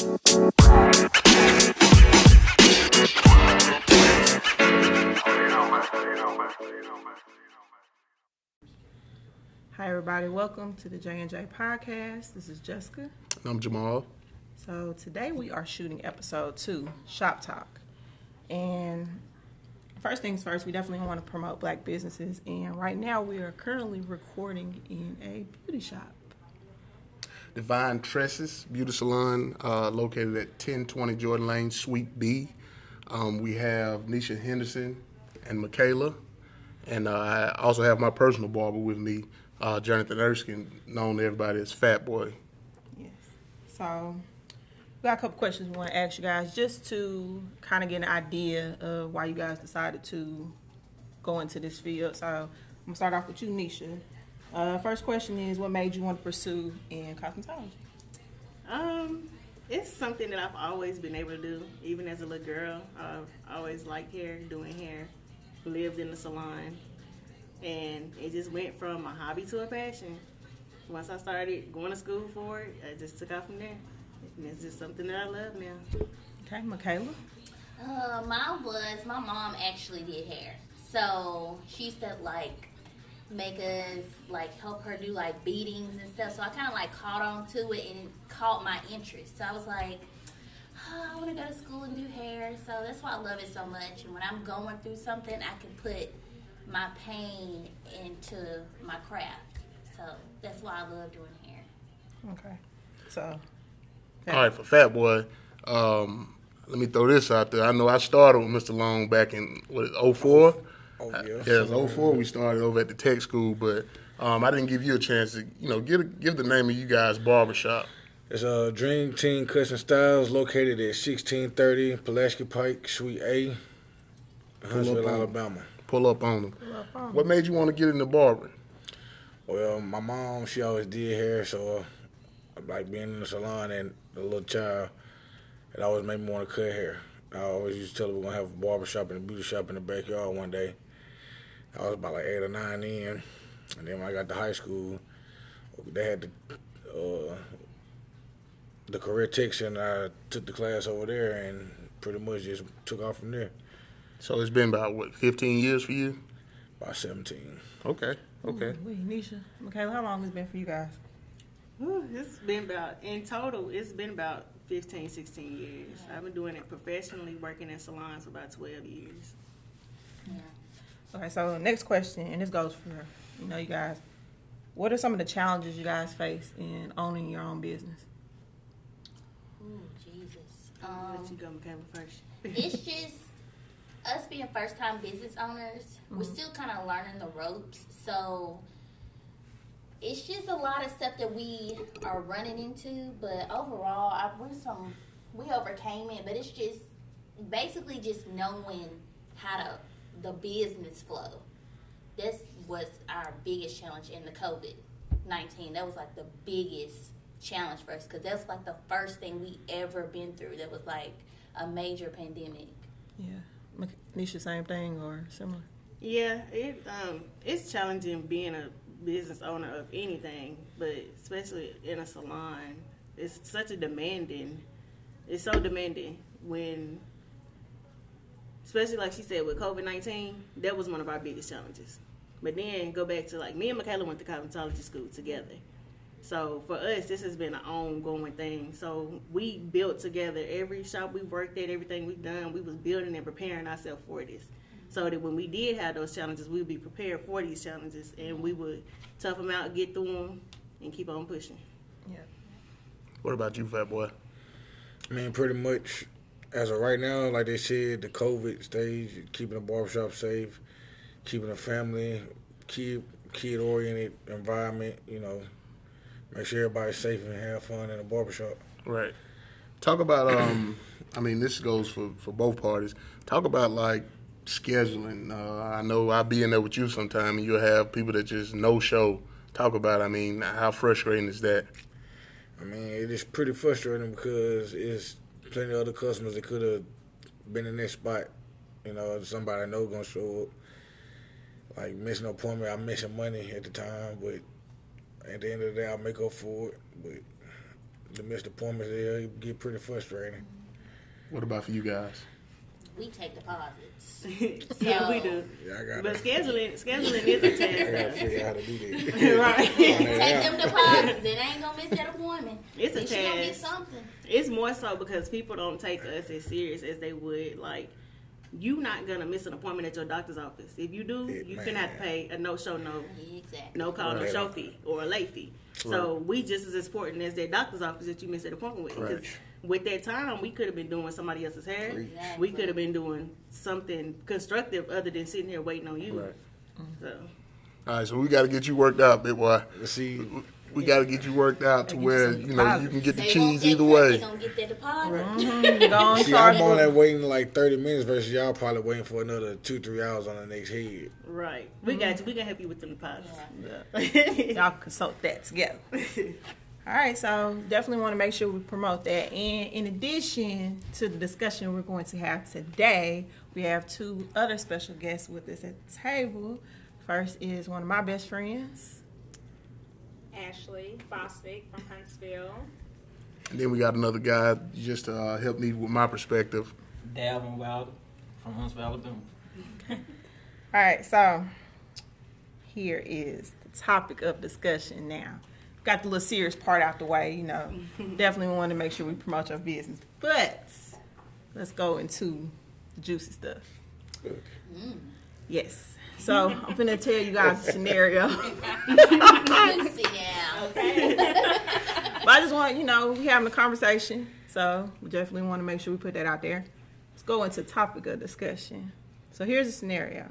Hi, everybody. Welcome to the J and J podcast. This is Jessica. I'm Jamal. So today we are shooting episode two, Shop Talk. And first things first, we definitely want to promote black businesses. And right now we are currently recording in a beauty shop. Divine Tresses Beauty Salon, uh, located at 1020 Jordan Lane, Suite B. Um, we have Nisha Henderson and Michaela. And uh, I also have my personal barber with me, uh, Jonathan Erskine, known to everybody as Fat Boy. Yes. So we got a couple questions we want to ask you guys just to kind of get an idea of why you guys decided to go into this field. So I'm gonna start off with you, Nisha. Uh, first question is, what made you want to pursue in cosmetology? Um, it's something that I've always been able to do, even as a little girl. I've always liked hair, doing hair, lived in the salon, and it just went from a hobby to a passion. Once I started going to school for it, I just took off from there. And it's just something that I love now. Okay, Michaela. Uh, mine was my mom actually did hair, so she used to like make us like help her do like beatings and stuff. So I kind of like caught on to it and it caught my interest. So I was like, oh, I want to go to school and do hair. So that's why I love it so much. And when I'm going through something, I can put my pain into my craft. So that's why I love doing hair. Okay. So. All right, for Fat Boy, um, let me throw this out there. I know I started with Mr. Long back in, what, 04? Oh yeah. Yeah, it's 04 we started over at the tech school, but um, I didn't give you a chance to, you know, give, give the name of you guys' barbershop. It's a Dream Team Custom Styles located at 1630 Pulaski Pike, Suite A, Huntsville, on. Alabama. Pull up on them. What made you want to get into barbering? Well, my mom, she always did hair, so uh, like being in the salon and a little child, it always made me want to cut hair. I always used to tell her we're gonna have a barber shop and a beauty shop in the backyard one day. I was about like eight or nine in, and then when I got to high school, they had the uh, the career tech center. I took the class over there and pretty much just took off from there. So it's been about, what, 15 years for you? About seventeen. Okay, okay. Wait, Nisha, Michaela, how long has it been for you guys? Whew, it's been about, in total, it's been about 15, 16 years. I've been doing it professionally, working in salons for about 12 years. Okay, so next question, and this goes for you know you guys. What are some of the challenges you guys face in owning your own business? Ooh, Jesus. I'll let you um, go, Michaela, first. it's just us being first time business owners, we're mm-hmm. still kind of learning the ropes. So it's just a lot of stuff that we are running into. But overall, I we some we overcame it. But it's just basically just knowing how to the business flow. This was our biggest challenge in the COVID nineteen. That was like the biggest challenge for us because that's like the first thing we ever been through. That was like a major pandemic. Yeah, Mik- Nisha, same thing or similar? Yeah, it um it's challenging being a business owner of anything, but especially in a salon. It's such a demanding. It's so demanding when, especially like she said with COVID nineteen, that was one of our biggest challenges. But then go back to like me and Michaela went to cosmetology school together. So for us, this has been an ongoing thing. So we built together every shop we worked at, everything we've done. We was building and preparing ourselves for this, so that when we did have those challenges, we would be prepared for these challenges, and we would tough them out, get through them, and keep on pushing. Yeah. What about you, Fat Boy? I mean, pretty much as of right now, like they said, the COVID stage, keeping the barbershop safe, keeping a family, kid kid oriented environment. You know, make sure everybody's safe and have fun in the barbershop. Right. Talk about um I mean this goes for for both parties. Talk about like scheduling. Uh, I know I'll be in there with you sometime and you'll have people that just no show. Talk about I mean how frustrating is that? I mean, it is pretty frustrating because it's plenty of other customers that could have been in that spot. You know, somebody I know gonna show up. Like missing an appointment, I'm missing money at the time, but at the end of the day, I'll make up for it. But the missed appointments, they get pretty frustrating. What about for you guys? We take deposits. yeah, we do. Yeah, I got But to scheduling, scheduling is a I gotta figure out how to do that. though. right. Take them deposits. They ain't gonna miss that appointment. It's a At least gonna get task. something. It's more so because people don't take us as serious as they would. Like, you not gonna miss an appointment at your doctor's office. If you do, Yeah, you man. can have to pay a no show, no Exactly. no call, no show fee or a late fee. So we just as important as that doctor's office that you miss that appointment with. 'Cause Right. With that time, we could have been doing somebody else's hair. Exactly. We could have been doing something constructive other than sitting here waiting on you. Right. So All right, so we got to get you worked out, big boy. Let's see. We got to get you worked out to where you know you can get the They cheese get either cut, way. They gonna get their deposit. Mhm. Go on, See, charge I'm on that waiting like 30 minutes versus y'all probably waiting for another two, three hours on the next head. right, we got you. We can help you with them deposits. Yeah, Y'all consult that together. All right, so definitely want to make sure we promote that. And in addition to the discussion we're going to have today, we have two other special guests with us at the table. First is one of my best friends. Ashley Bostic from Huntsville. And then we got another guy just to uh, help me with my perspective. Dalvin Wilder from Huntsville, Alabama. All right, so here is the topic of discussion now. Got the little serious part out the way, you know. definitely want to make sure we promote your business. But let's go into the juicy stuff. Mm. Yes. So I'm gonna tell you guys a scenario. But I just want, you know, we having a conversation, so we definitely want to make sure we put that out there. Let's go into topic of discussion. So here's a scenario.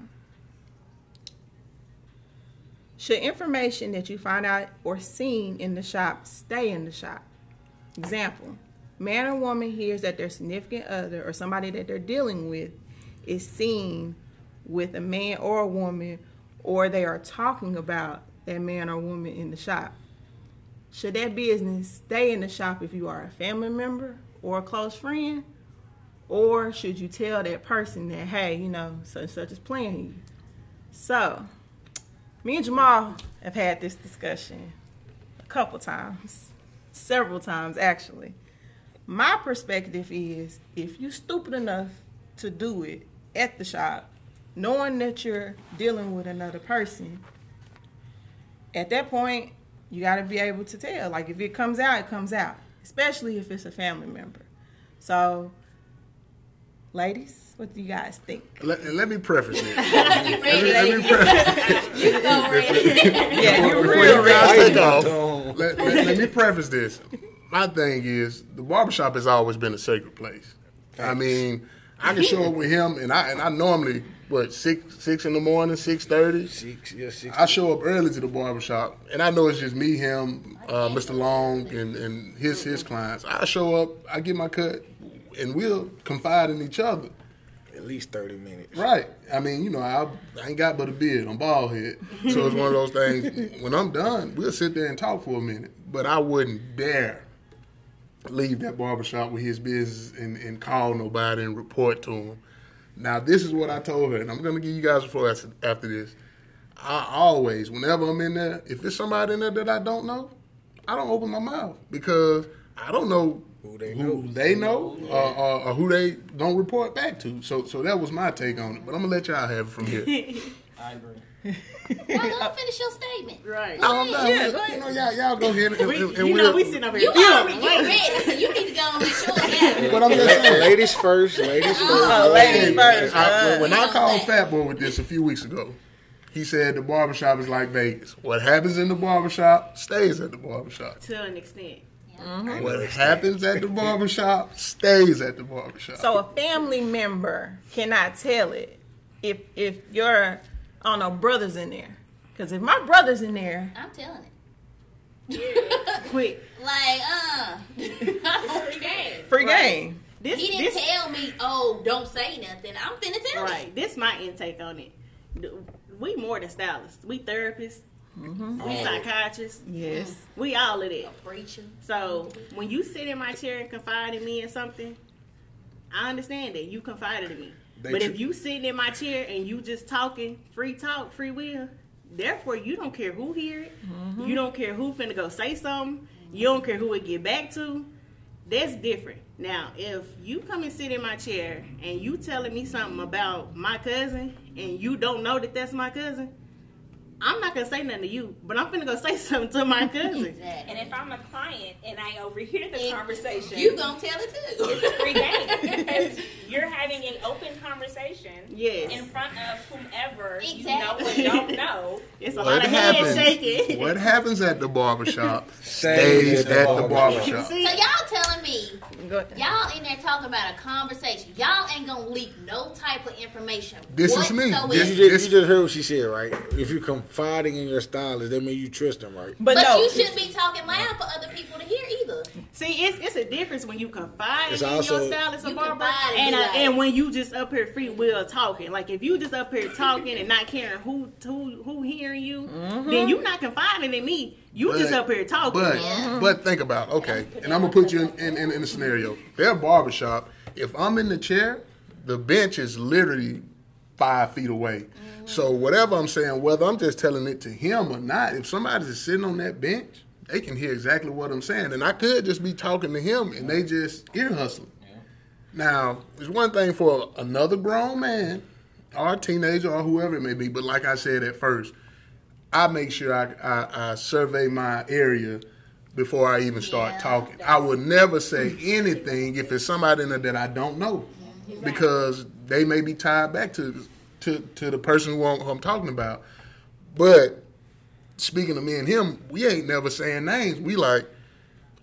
Should information that you find out or seen in the shop stay in the shop? Example, man or woman hears that their significant other or somebody that they're dealing with is seen with a man or a woman, or they are talking about that man or woman in the shop. Should that business stay in the shop if you are a family member or a close friend? Or should you tell that person that, hey, you know, such and such is playing you? So, me and Jamal have had this discussion a couple times, several times actually. My perspective is if you're stupid enough to do it at the shop, knowing that you're dealing with another person, at that point, you got to be able to tell. Like if it comes out, it comes out, especially if it's a family member. So, ladies, what do you guys think? Let, let me preface this. You ready? let me preface, You so ready? Yeah, you're before real you guys ready. take off. Let, let- let me preface this. My thing is the barbershop has always been a sacred place. I mean, I can show up with him, and I and I normally what six six in the morning, six thirty. Six, yeah, six. I show up early to the barbershop, and I know it's just me, him, uh, Mr. Long, and, and his his clients. I show up, I get my cut, and we'll confide in each other. At least 30 minutes. Right. I mean, you know, I, I ain't got but a beard. I'm bald head. So it's one of those things. When I'm done, we'll sit there and talk for a minute. But I wouldn't dare leave that barbershop with his business and, and call nobody and report to him. Now, this is what I told her, and I'm going to give you guys a floor after- after this. I always, whenever I'm in there, if there's somebody in there that I don't know, I don't open my mouth because I don't know Who they who know. they know or, or, or who they don't report back to. So, so that was my take on it. But I'm gonna let y'all have it from here. I agree. Well, let me finish your statement. Right. No, oh, I'm done. Yeah, go ahead. You know, y'all, y'all go ahead and, We, and, and you we'll, know we sitting over here. You feeling already you ready, so you need to go on and show it But I'm just saying. Ladies first, ladies oh, first. Oh, ladies first. I, when, when I called Fat Boy with this a few weeks ago, he said the barbershop is like Vegas. What happens in the barbershop stays at the barbershop. To an extent. What happens at the barbershop stays at the barbershop. So a family member cannot tell it if if your I don't know brothers in there. Because if my brother's in there, I'm telling it. Quick. Like, uh, Free game. free Right. game. This, he didn't this, tell me, oh, don't say nothing. I'm finna tell you. right. This my intake on it. We more than stylists. We therapists. Mm-hmm. We oh. psychiatrists. Yes. We all of that. Preacher. So when you sit in my chair and confide in me in something, I understand that you confided in me. They but tr- if you sitting in my chair and you just talking free talk, free will, therefore you don't care who hear it. Mm-hmm. You don't care who finna go say something. You don't care who it get back to. That's different. Now, if you come and sit in my chair and you telling me something about my cousin and you don't know that that's my cousin, I'm not gonna say nothing to you, but I'm finna go say something to my cousin. Exactly. And if I'm a client and I overhear the And conversation, you gonna tell it too. it's free game because you're having an open conversation Yes. in front of whomever Exactly. you know or don't know. It's a What lot of head happens? shaking. What happens at the barbershop Stays stays at the barbershop. So y'all telling me y'all in there talking about a conversation? Y'all ain't gonna leak no type of information. This is me. whatsoever. This- You just, you just heard what she said, right? If you confiding in your stylist, that means you trust them, right? But, but no, you shouldn't be talking loud for other people to hear either. See, it's it's a difference when you confide It's in also- your stylist or You barber, and and uh, like- and when you just up here free will talking. Like if you just up here talking and not caring who who who hearing you, then you not confiding in me. You just up here talking. But Yeah. but think about okay, and I'm gonna put you in, in, in, in a scenario. Their barbershop, if I'm in the chair, the bench is literally five feet away. So whatever I'm saying, whether I'm just telling it to him or not, if somebody's just sitting on that bench, they can hear exactly what I'm saying. And I could just be talking to him and they just ear hustling. Now, it's one thing for another grown man or a teenager or whoever it may be, but like I said at first, I make sure I, I, I survey my area before I even start Yeah, talking. I would never say anything if it's somebody in there that I don't know, because they may be tied back to to, to the person who I'm, who I'm talking about. But speaking of me and him, we ain't never saying names. We like,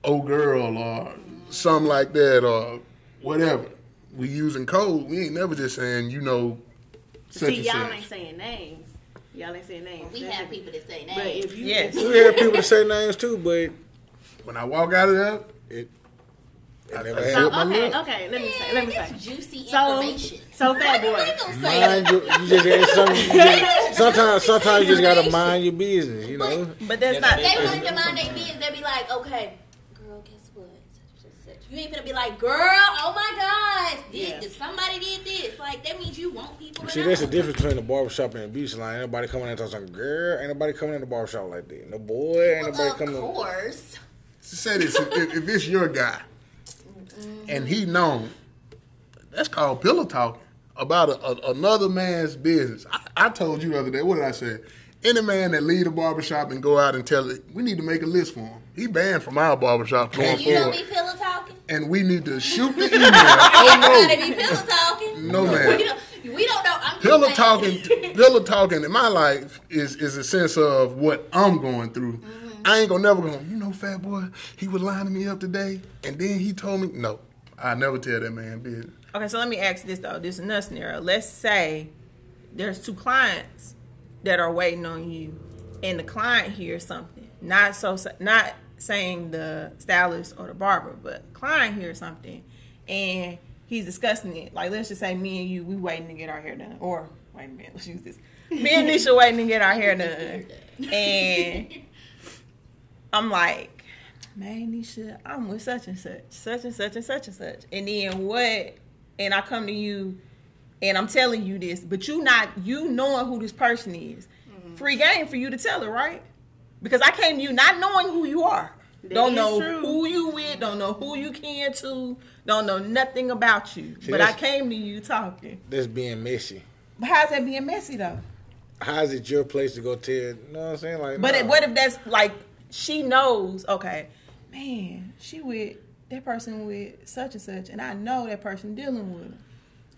oh girl, or something like that, or whatever. We using code. We ain't never just saying, you know, such See, and y'all such. ain't saying names. Y'all ain't saying names. We That's have it. people that say But names. if you, Yes. We have people that say names too, but When I walk out of there, it, it I- never I- happened. so, my okay, okay, let me say, Man, let me say. juicy So, information. So fat boy. you? Mind your, you just got some. You just, sometimes, sometimes you just gotta mind your business. You know. but that's Yeah, not. they- They want to mind their business. They be like, okay, girl, guess what? Such and such. You ain't gonna be like, girl, oh my gosh, did, Yeah. somebody did this? Like that means you want people to See, know. there's a difference between the barbershop and the beauty line. Ain't nobody coming in and talking, girl, ain't nobody coming in the barbershop like that. No boy, ain't nobody Well, of coming. course. say this: if, if it's your guy and he known, that's called pillow talking about a, a, another man's business. I, I told you the other day. What did I say? Any man that leave a barbershop and go out and tell it, we need to make a list for him. He banned from our barbershop going And you forward, be pillow talking. and we need to shoot the email. oh Everybody be pillow talking. No, man. We don't, we don't know. I'm Pillow talking, pillow talking in my life is is a sense of what I'm going through. Mm-hmm. I ain't gonna never go. You know, fat boy, he was lining me up today, and then he told me no. I never tell that man business. Okay, so let me ask this though. This is another scenario. Let's say there's two clients that are waiting on you, and the client hears something. Not so, not saying the stylist or the barber, but client hears something, and he's discussing it. Like let's just say me and you, we waiting to get our hair done, or wait a minute, let's use this. Me and Nisha waiting to get our hair done, and I'm like, man, Nisha, I'm with such and such, such and such and such and such. And then what? And I come to you and I'm telling you this, but you not you knowing who this person is. Mm-hmm. Free game for you to tell her, right? Because I came to you not knowing who you are. That don't know true. who you with, don't know who you can to, don't know nothing about you. See, but I came to you talking. That's being messy. But how's that being messy though? How is it your place to go tell? You know what I'm saying? Like, But nah. it, what if that's like she knows? Okay, man, she with that person with such and such, and I know that person dealing with her.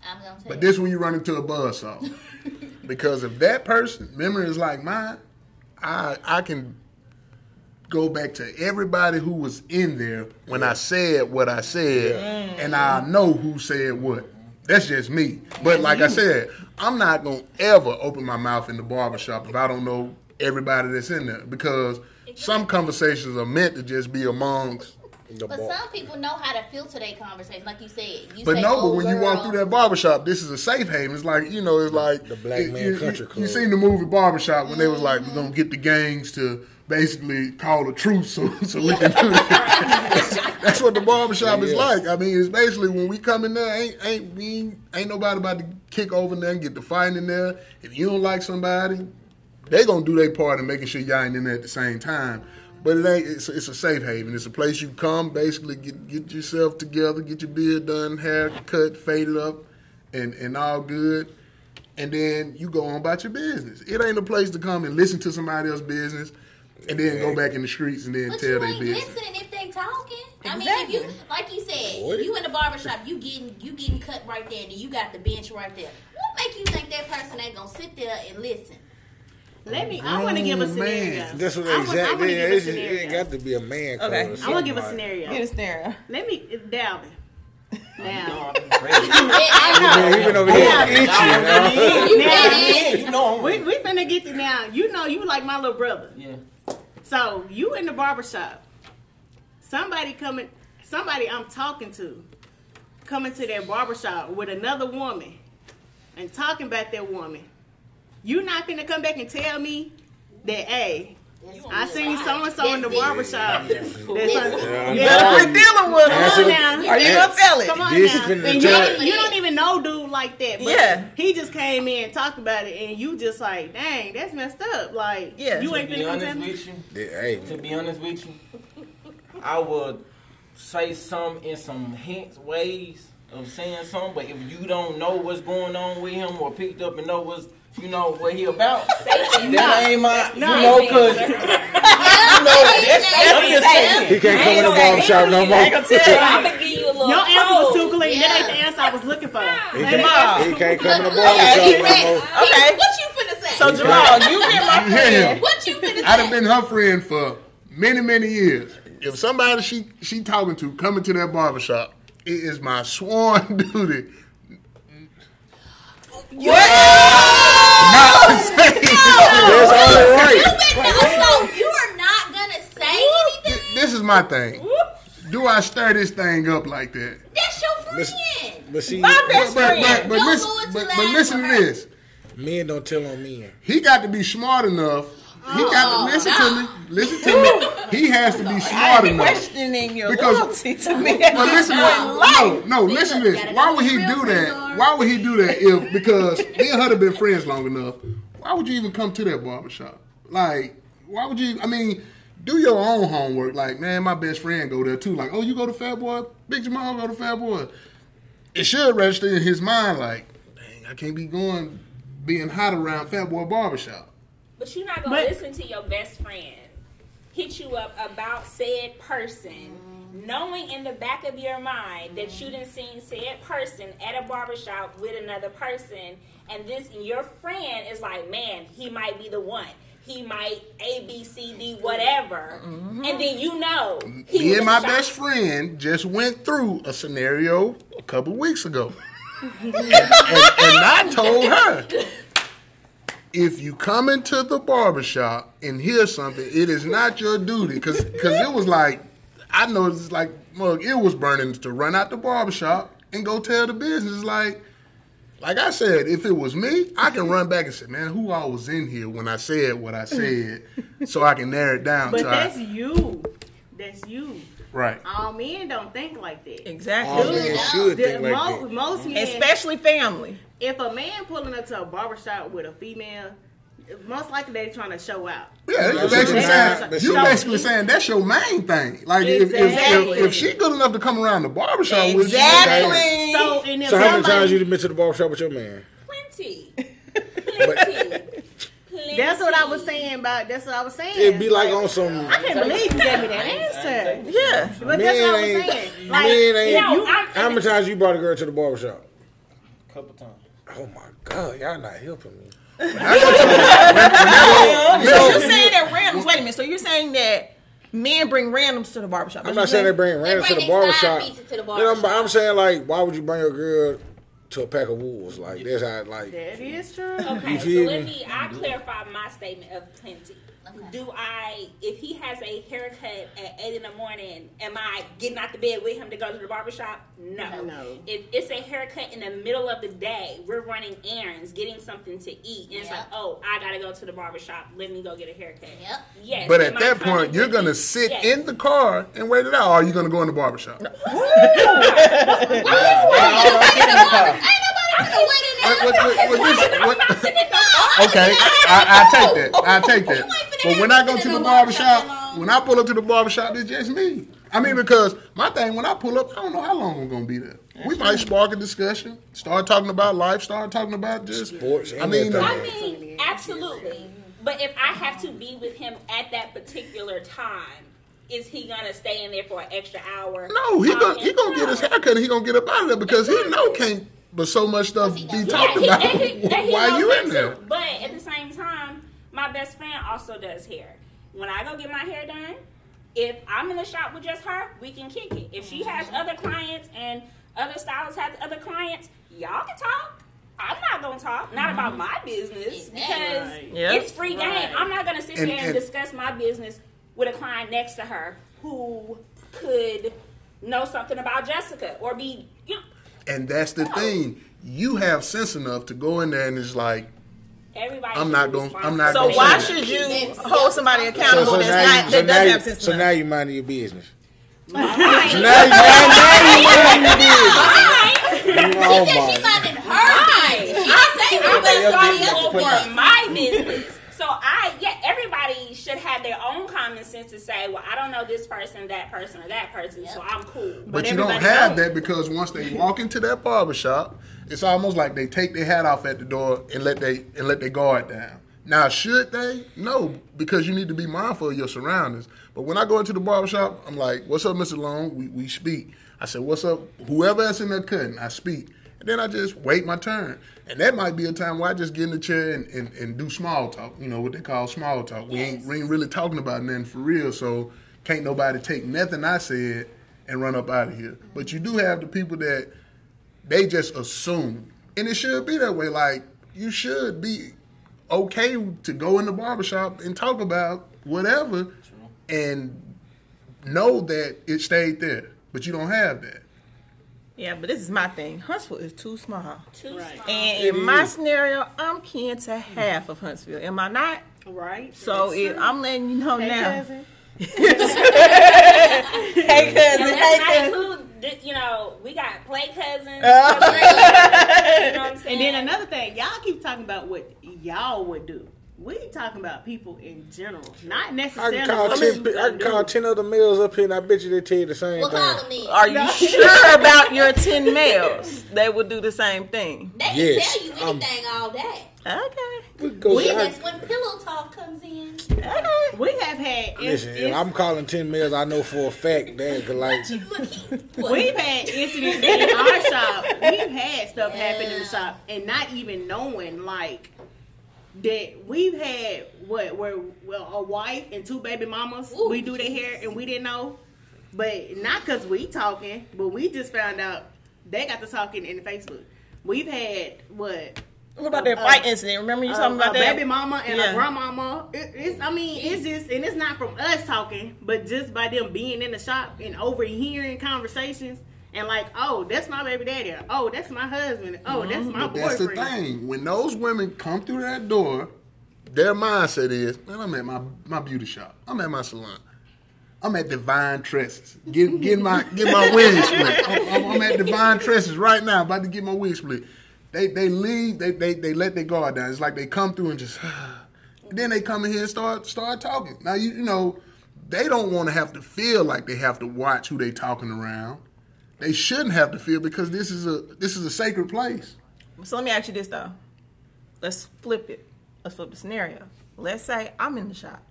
I'm gonna tell But you. this when you run into a buzzsaw. because if that person memory is like mine, I I can go back to everybody who was in there when I said what I said, and I know who said what. That's just me. But like I said, I'm not gonna ever open my mouth in the barbershop if I don't know everybody that's in there because some conversations are meant to just be amongst. The But bar- some people know how to filter their conversation, like you said. You But say, no, but "Oh, when you walk through that barbershop, this is a safe haven. It's like, you know, it's like the Black it- Man you, Country you, Club. You seen the movie Barbershop when they was like, we're mm-hmm. gonna get the gangs to basically call the truth so so we can do that. That's what the barbershop is Yeah. like. I mean, it's basically when we come in there, ain't ain't we ain't, ain't nobody about to kick over in there and get the fight in there. If you don't like somebody, they gonna do their part in making sure y'all ain't in there at the same time. But it ain't. It's, it's a safe haven. It's a place you come, basically get get yourself together, get your beard done, hair cut, faded up, and and all good, and then you go on about your business. It ain't a place to come and listen to somebody else's business, and then go back in the streets and then But tell their business. listening if they talking. I mean, Exactly. if you like you said, What? you in the barbershop, you getting you getting cut right there, and you got the bench right there. What make you think that person ain't gonna sit there and listen? Let me. I want to give a Oh, scenario. man. That's what I want- I exactly. wanna Yeah, give a it's, it ain't got to be a man. Okay. code or I want to give a scenario. Get a scenario. Let me, uh, Dalvin. Now, Yeah, he been over here. You Now- You know I'm we we finna get to now. You know, you like my little brother. Yeah. So you in the barbershop. Somebody coming, somebody I'm talking to, coming to their barbershop with another woman and talking about that woman. You not gonna come back and tell me that, hey, I seen so and so in the barbershop. That's a- Yeah, Yeah. Quit dealing with Come on now. Are you gonna tell it? Come on This now. And you, don't, you don't even know dude like that. But Yeah. He just came in and talked about it, and you just like, dang, that's messed up. Like, Yeah. you To ain't be finna come tell honest with you, Yeah, Hey, to be honest with you, I would say some in some hints ways of saying something, but if you don't know what's going on with him or picked up and know what's you know what he about, that ain't my you No. know because you know that's I'm just saying. he can't come in the barbershop no more. I ain't gonna tell you. I'm gonna give you a little Your answer was too code. clean. That ain't the answer I was looking for. He That can't, ain't the answer. he can't come in the Look, barbershop he no more. Okay. What you finna say? So Jamal, you hear my You hear friend. what you finna say? I'd have been her friend for many, many years. If somebody she she talking to coming to that barbershop, it is my sworn duty not to say That's only right. so you are not gonna say anything? This is my thing. Do I stir this thing up like that? That's your friend. But see, My best but, friend. but, but Don't listen, go into but, but listen to this. men don't tell on men. He got to be smart enough. He got to listen to me. Listen to me. He has to be smart I'm enough. questioning your Because- loyalty to me. But listen, No. no, no, listen to this. Why would he do that? Why would he do that if because me and her have been friends long enough? Why would you even come to that barbershop? Like, why would you? I mean, do your own homework. Like, man, my best friend go there too. Like, oh, you go to Fat Boy? Big Jamal go to Fat Boy. It should register in his mind. Like, dang, I can't be going being hot around Fat Boy barbershop. But you're not gonna But- listen to your best friend hit you up about said person, knowing in the back of your mind that you didn't seen said person at a barbershop with another person, and this your friend is like, man, he might be the one. He might A B C D whatever, mm-hmm. and then you know he Me and my shocked. best friend just went through a scenario a couple weeks ago. and, and I told her if you come into the barbershop and hear something, it is not your duty. Because because it was like, I know it's like, look, it was burning to run out the barbershop and go tell the business. Like, like I said, if it was me, I can run back and say, man, who all was in here when I said what I said so I can narrow it down. But to I- that's you. That's you. right. All men don't think like that. Exactly. All Exactly. men should The- think like mo- that. most men, Especially family. If a man pulling up to a barbershop with a female, most likely they're trying to show out. Yeah, No, you basically saying that's- you so- basically saying that's your main thing. Like if, if, Exactly. if if she good enough to come around the barbershop with you, Exactly. So, and So how many somebody- times you been to the barbershop with your man? Plenty. Plenty. That's what I was saying about. That's what I was saying. It'd be like on some. I can't believe you gave me that answer. Yeah. But that's what I was saying. Like, men ain't- you, I'm, How many times you brought a girl to the barbershop? A couple times. Oh my god, y'all not helping me. So you're saying that randoms. Wait a minute. So you're saying that men bring randoms to the barbershop? I'm not saying they bring randoms to the their side barbershop. to the You know, but barbershop. I'm saying like, why would you bring your girl to a pack of wolves? Like that's how like. that is true. Okay, so let me? me. I clarify my statement of plenty. Do I, if he has a haircut at eight in the morning, am I getting out the bed with him to go to the barbershop? No. No. If it's a haircut in the middle of the day, we're running errands, getting something to eat, and it's like, oh, I gotta go to the barbershop. Let me go get a haircut. Yep. Yes. but at that coming point you're gonna sit Yes. in the car and wait it out. Or are you gonna go in the barbershop? What, okay, I, I take that. I take that. But when I go to the barbershop, when I pull up to the barbershop, it's just me. I mean, because my thing, when I pull up, I don't know how long I'm gonna be there. We might spark a discussion, start talking about life, start talking about just Sports, I mean, uh, I mean, absolutely. But if I have to be with him at that particular time, is he gonna stay in there for an extra hour? no, he gonna he gonna get his haircut and he gonna get up out of there because he know can't. But so much stuff be Yeah, talked he- about and he- and he while knows you in there. too. But at the same time, my best friend also does hair. When I go get my hair done, if I'm in the shop with just her, we can kick it. If she mm-hmm. has other clients and other stylists have other clients, y'all can talk. I'm not gonna talk, not mm-hmm. about my business because Right. Yeah. it's free game. Right. I'm not gonna sit And- there and, and- discuss my business with a client next to her who could know something about Jessica or be, you know, And that's the thing. You have sense enough to go in there and it's like, everybody. I'm not gonna- I'm not So gonna why say should you hold somebody accountable So, so that's now, not you, so, that now, doesn't you, have sense so enough? now you minding your business. Right. So now, you- now, now you minding your Fine. business. She Oh said she my. minding her Fine. business. She didn't say I'm anybody just else for my business. So I, yeah, everybody should have their own common sense to say, well, I don't know this person, that person, or that person, so I'm cool. But, But you don't have knows. that because once they walk into that barber shop, it's almost like they take their hat off at the door and let they and let their guard down. Now, should they? No, because you need to be mindful of your surroundings. But when I go into the barber shop, I'm like, "What's up, Mr. Long?" We we speak. I said, "What's up?" Whoever that's in there cutting, I speak, and then I just wait my turn. And that might be a time where I just get in the chair and, and, and do small talk. You know what they call small talk. We ain't we ain't really talking about nothing for real. So can't nobody take nothing I said and run up out of here. Mm-hmm. But you do have the people that they just assume. And it should be that way. Like, you should be okay to go in the barbershop and talk about whatever and know that it stayed there. But you don't have that. Yeah, but this is my thing. Huntsville is too small. Too Right. small. And in my scenario, I'm kin to half of Huntsville. Am I not? Right. So if I'm letting you know Hey, now. cousin. Hey cousin, hey let's cousin. include, you know, we got play cousins. Uh. cousin, you know what I'm? And then another thing, y'all keep talking about what y'all would do. We talking about people in general, not I necessarily. can call ten. I gonna can call ten other males up here, and I bet you they tell you the same Well, call thing. them. Are you sure about your 10 males? They would do the same thing. They can Yes, tell you um, anything all day. Okay. We go. We, I- that's when pillow talk comes in. Okay. We have had. listen, ins- if I'm calling ten males, I know for a fact they could like. Look. We've had incidents in our shop. We've had stuff happen in the shop and not even knowing like that we've had what where well a wife and two baby mamas. Ooh, we do their hair and we didn't know, but not because we talking, but we just found out they got to talking in the Facebook. We've had what What about that Uh, fight incident? Remember you talking about a that? baby mama and Yeah. a grandmama. It, it's I mean it's just and it's not from us talking, but just by them being in the shop and overhearing conversations and like, oh, that's my baby daddy. Oh, that's my husband. Oh, that's mm-hmm. my But that's the boyfriend. thing. When those women come through that door, their mindset is, man, I'm at my, my beauty shop. I'm at my salon. I'm at Divine Tresses. Get, get my get my wig split. I'm, I'm- I'm at Divine Tresses right now, about to get my wig split. They they leave, they they, they let their guard down. It's like they come through and just then they come in here and start start talking. Now you you know, they don't want to have to feel like they have to watch who they talking around. They shouldn't have to feel because this is a this is a sacred place. So let me ask you this though. Let's flip it. Let's flip the scenario. Let's say I'm in the shop.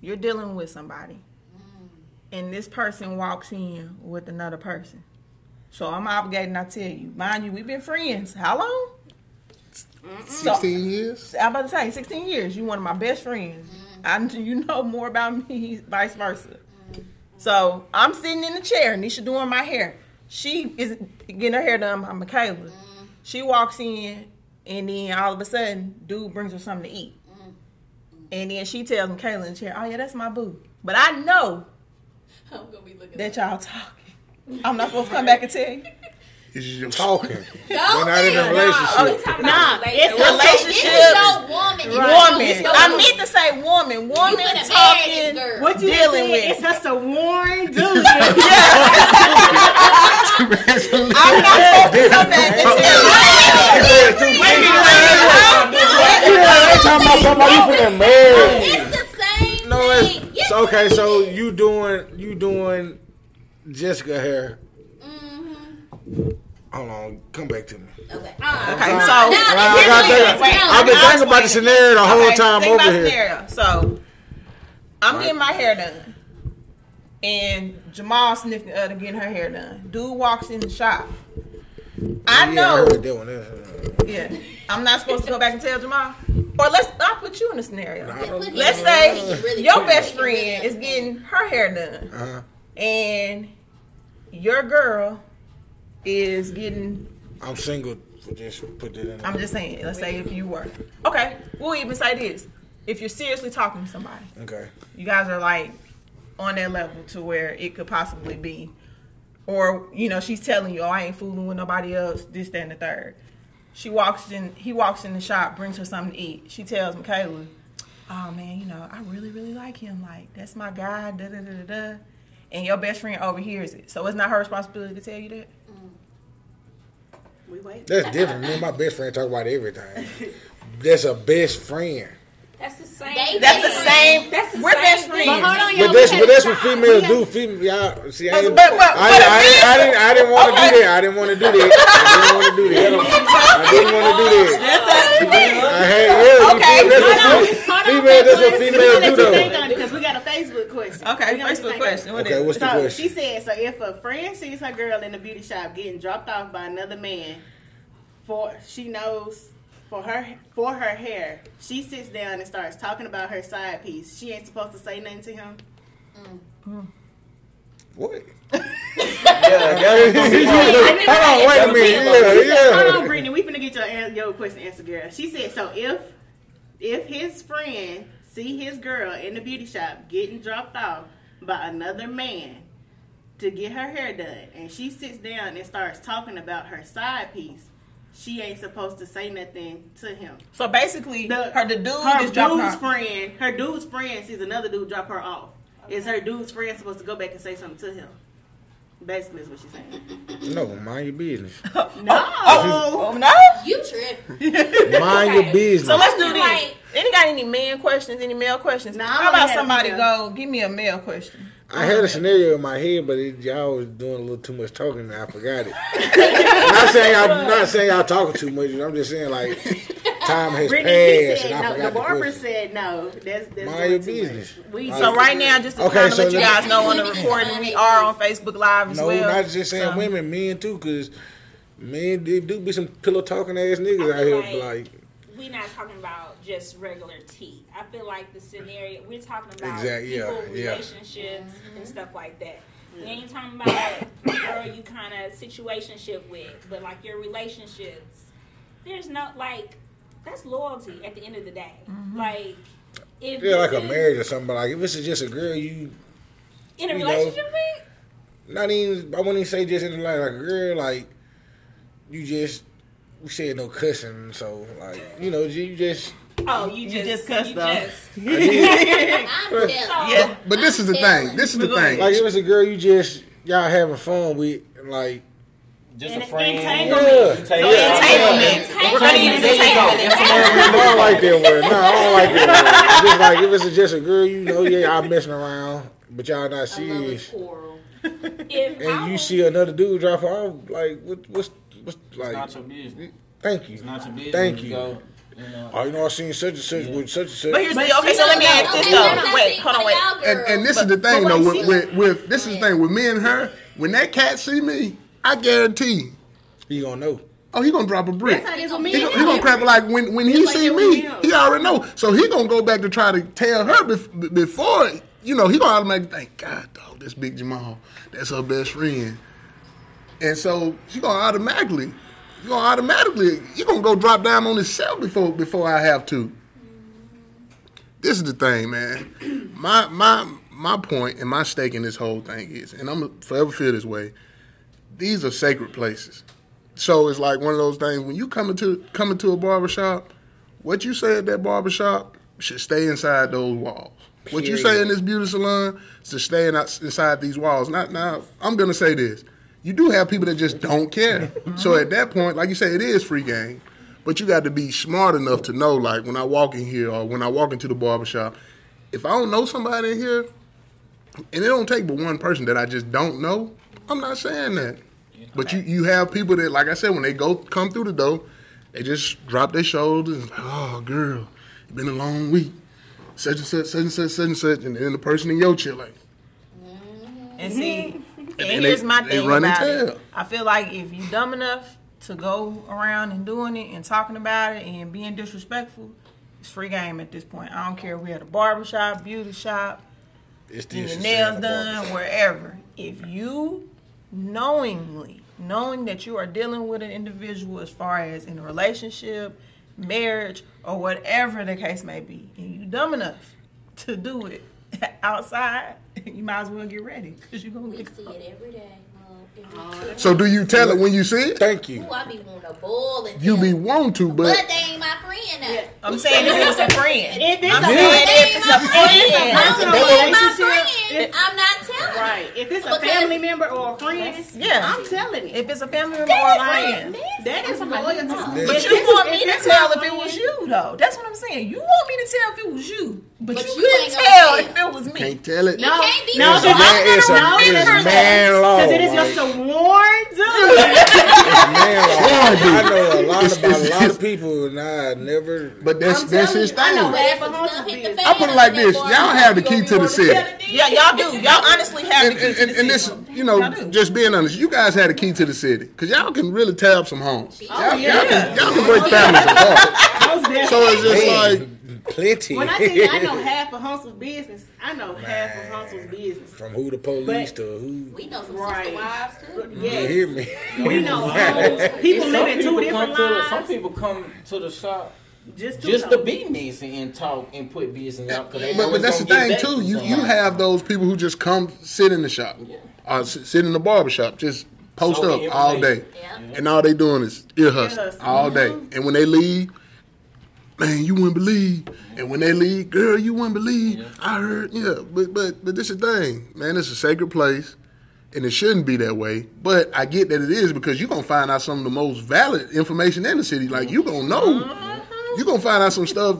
You're dealing with somebody. And this person walks in with another person. So I'm obligated and I tell you, mind you, we've been friends. How long? So- 16 years? I'm about to say 16 years. You one of my best friends. I, you know more about me, vice versa. So I'm sitting in the chair, Nisha doing my hair. She is getting her hair done by Michaela. Mm-hmm. She walks in, and then all of a sudden, dude brings her something to eat. Mm-hmm. And then she tells Michaela in the chair, "Oh yeah, that's my boo." But I know I'm gonna be looking. that y'all talking. I'm not supposed to come back and tell you. It's just Talking. Don't They're not in a say relationship. Oh, Nah, about it's relationships. a This Relationships. is your woman. It's Woman. it's your I boo. meant to say woman. Woman finna talking. What you Dealing dealing with. with? It's just a worn dude. I'm not supposed to come back and tell you. They talking about somebody you finna marry. It's the same No, it's, thing. Yes, okay, so you doing you doing Jessica hair? Hold on, come back to me. Okay. Okay, Right. so I got that. Wait, I've been I'll thinking about the explain scenario the whole Okay, time think over about here. Scenario. So I'm Right. getting my hair done, and Jamal sniffing the other getting her hair done. Dude walks in the shop. I Yeah, know. heard that one. Yeah, I'm not supposed to go back and tell Jamal. Or let's I'll put you in a scenario. Put Let's say really your best friend is getting her hair done, Uh-huh. and your girl is getting. I'm single. For just put that in. I'm just saying. Let's say if you were okay, we'll even say this: if you're seriously talking to somebody, Okay. you guys are like on that level to where it could possibly be, or you know, she's telling you, "Oh, I ain't fooling with nobody else." This, that, and the third. She walks in. He walks in the shop, brings her something to eat. She tells Michaela, "Oh man, you know, I really, really like him. Like that's my guy." Da da da da da. And your best friend overhears it, so it's not her responsibility to tell you that. We wait. That's different. Me and my best friend talk about everything. That's a best friend. That's the same. They- That's the same. That's the we're same best thing. friends. But hold on, But y'all. that's but that's what females We do. had- Female, y'all see, I didn't, but- but I, a I, man- didn't, I didn't, I didn't want to Okay. do that. I didn't want to do that. I didn't want to do that. I didn't want to do that. I had, yeah, Okay. you feel- Hold that's what on, female. That's what females do gonna let you think though. because we got a Facebook question. Okay, We gonna let you Facebook think on it. question. What Okay, is what's the So question? she said, so if a friend sees her girl in the beauty shop getting dropped off by another man, for she knows for her for her hair, she sits down and starts talking about her side piece. She ain't supposed to say nothing to him. Mm. What? Yeah, that's Hold on, wait a minute. Yeah, Hold on, yeah. Brittany. We finna get your your question answered, girl. She said, so if if his friend see his girl in the beauty shop getting dropped off by another man to get her hair done, and she sits down and starts talking about her side piece, she ain't supposed to say nothing to him. So basically, The- her the dude her is dude's her. friend, her dude's friend sees another dude drop her off. Is her dude's friend supposed to go back and say something to him? Basically, is what she's saying. No, mind your business. Oh, no. Oh, oh no! You trip. Mind your business. So let's do this. Like- any got any man questions? Any male questions? Nah, How about somebody go give me a male question? I had a scenario in my head, but it, y'all was doing a little too much talking, and I forgot it. not saying y'all, not saying y'all talking too much. I'm just saying like time has Brittany passed, said and I no. The forgot the barber question. said no. That's that's Mind your business. much. We So right now, just to Okay, kind of so let you let- guys know on the recording, we are on Facebook Live as No, well. not just saying So- women, men too, because men they do be some pillow talking ass niggas I out feel here. like- Like, we're not talking about just regular tea. I feel like the scenario we're talking about Exactly, yeah, people, yeah. relationships, and mm-hmm. stuff like that. Yeah. We ain't talking about a girl you kind of situationship with, but like your relationships. There's no like that's loyalty at the end of the day. Mm-hmm. Like if yeah, like this a marriage or something. But like, if this is just a girl, you in a you know, relationship with, not even. I wouldn't even say just in the like, like a girl, like you just. We said no cussing, so like you know, you just oh you just just cussed you though. just- I'm Yeah. But this is the thing. This is the thing. like if it's a girl you just y'all having fun with, like just And a friend. entanglement. yeah. You take entanglement. We're gonna use There you go. entanglement. I don't like that word. No, I don't like that word. Just like if it's just a girl, you know, yeah, I'm messing around, but y'all not A serious. quarrel. I And you see another dude drop off, like what, what's what's like? It's not your business. Thank you. It's not your business. Thank when you. Go, you know. Oh, you know, I seen such and such with such and such. But here's But the okay. So let me ask this though. let Wait, hold on, wait. And, and this girls. is the thing though with, with, with this is the thing with me and her. When that cat see me, I guarantee. you gonna know. Oh, he gonna drop a brick. That's how it is with me He, and gonna- he gonna him. crack like when when he It's like see that me, he already know. So he gonna go back to try to tell her bef- before you know he gonna automatically think, God, dog, this big Jamal, that's her best friend, and so she gonna automatically, you gonna automatically, you gonna go drop down on himself before before I have to. This is the thing, man. My my my point and my stake in this whole thing is, and I'm gonna forever feel this way. These are sacred places. So it's like one of those things when you come into come into a barbershop, what you say at that barbershop should stay inside those walls. What you say in this beauty salon should stay in, inside these walls. Not now. I'm gonna say this. You do have people that just don't care. so at that point, like you say, it is free game. But you got to be smart enough to know, like when I walk in here or when I walk into the barbershop, if I don't know somebody in here, and it don't take but one person that I just don't know. I'm not saying that, but you you have people that, like I said, when they go come through the door, they just drop their shoulders. And, oh, girl, it's been a long week. Such and such, such and such, such and such, and then the person in your chair like, And see, and, and here's they- my thing about it. I feel like if you're dumb enough to go around and doing it and talking about it and being disrespectful, it's free game at this point. I don't care if we at a barbershop, beauty shop, It's getting your nails done, wherever. If you knowingly, knowing that you are dealing with an individual as far as in a relationship, marriage, or whatever the case may be, and you dumb enough to do it outside, you might as well get ready because you're gonna We get see it every day. Well, so do you tell it when you see it? Thank you. Ooh, I be wanting to boil and You be want to, but but they ain't my friend now. I'm saying if it's a friend. If it's I'm a saying friend, if it's a friend. I'm personal not my friend. I'm not telling. right? If it's a Because- family member or a friend, Yeah. I'm telling it. If it's a family member or a friend. That is a loyalty. But you want me to tell if it was you, though. That's what I'm saying. You want me to tell if it was you, but, But you, you couldn't tell tell. if it was me. can't tell it. You can't be no, It's a it's a, gonna it's remember man law. Because it is your like, sworn duty. it's man law. I know a lot It's- about a lot of people, and I never. But that's I'm that's his you, I know thing. But Half if a some hundred stuff hit the business. fan I put it like this: y'all have the key gonna the city. Yeah, y'all do. Y'all honestly have and, the key and, to and, the and this, city. you know, just being honest, you guys had a key to the city because y'all can really tab some homes. Oh, y'all, Oh, yeah. y'all, can, y'all can break families apart. So it's just like, plenty. when I tell you I know half of Huntsville's business, I know half of Huntsville's business. From who the police But- to who. We know some Right. sister wives too. You hear me? We know. People Some live in two people different come to lives. some people come to the shop just two just to be messy and talk and put business out. 'cause they but, but that's the thing too. to You you have those people who just come sit in the shop, or uh, s- sit in the barber shop, just post Soak up all day. Yeah. and all they doing is ear hustle hustle. all day. Mm-hmm. And when they leave, man, you wouldn't believe. And when they leave, girl, you wouldn't believe. I heard, yeah. But but but this is the thing, man. It's a sacred place. And it shouldn't be that way, but I get that it is because you're gonna find out some of the most valid information in the city. Like you gonna know, you're gonna find out some stuff,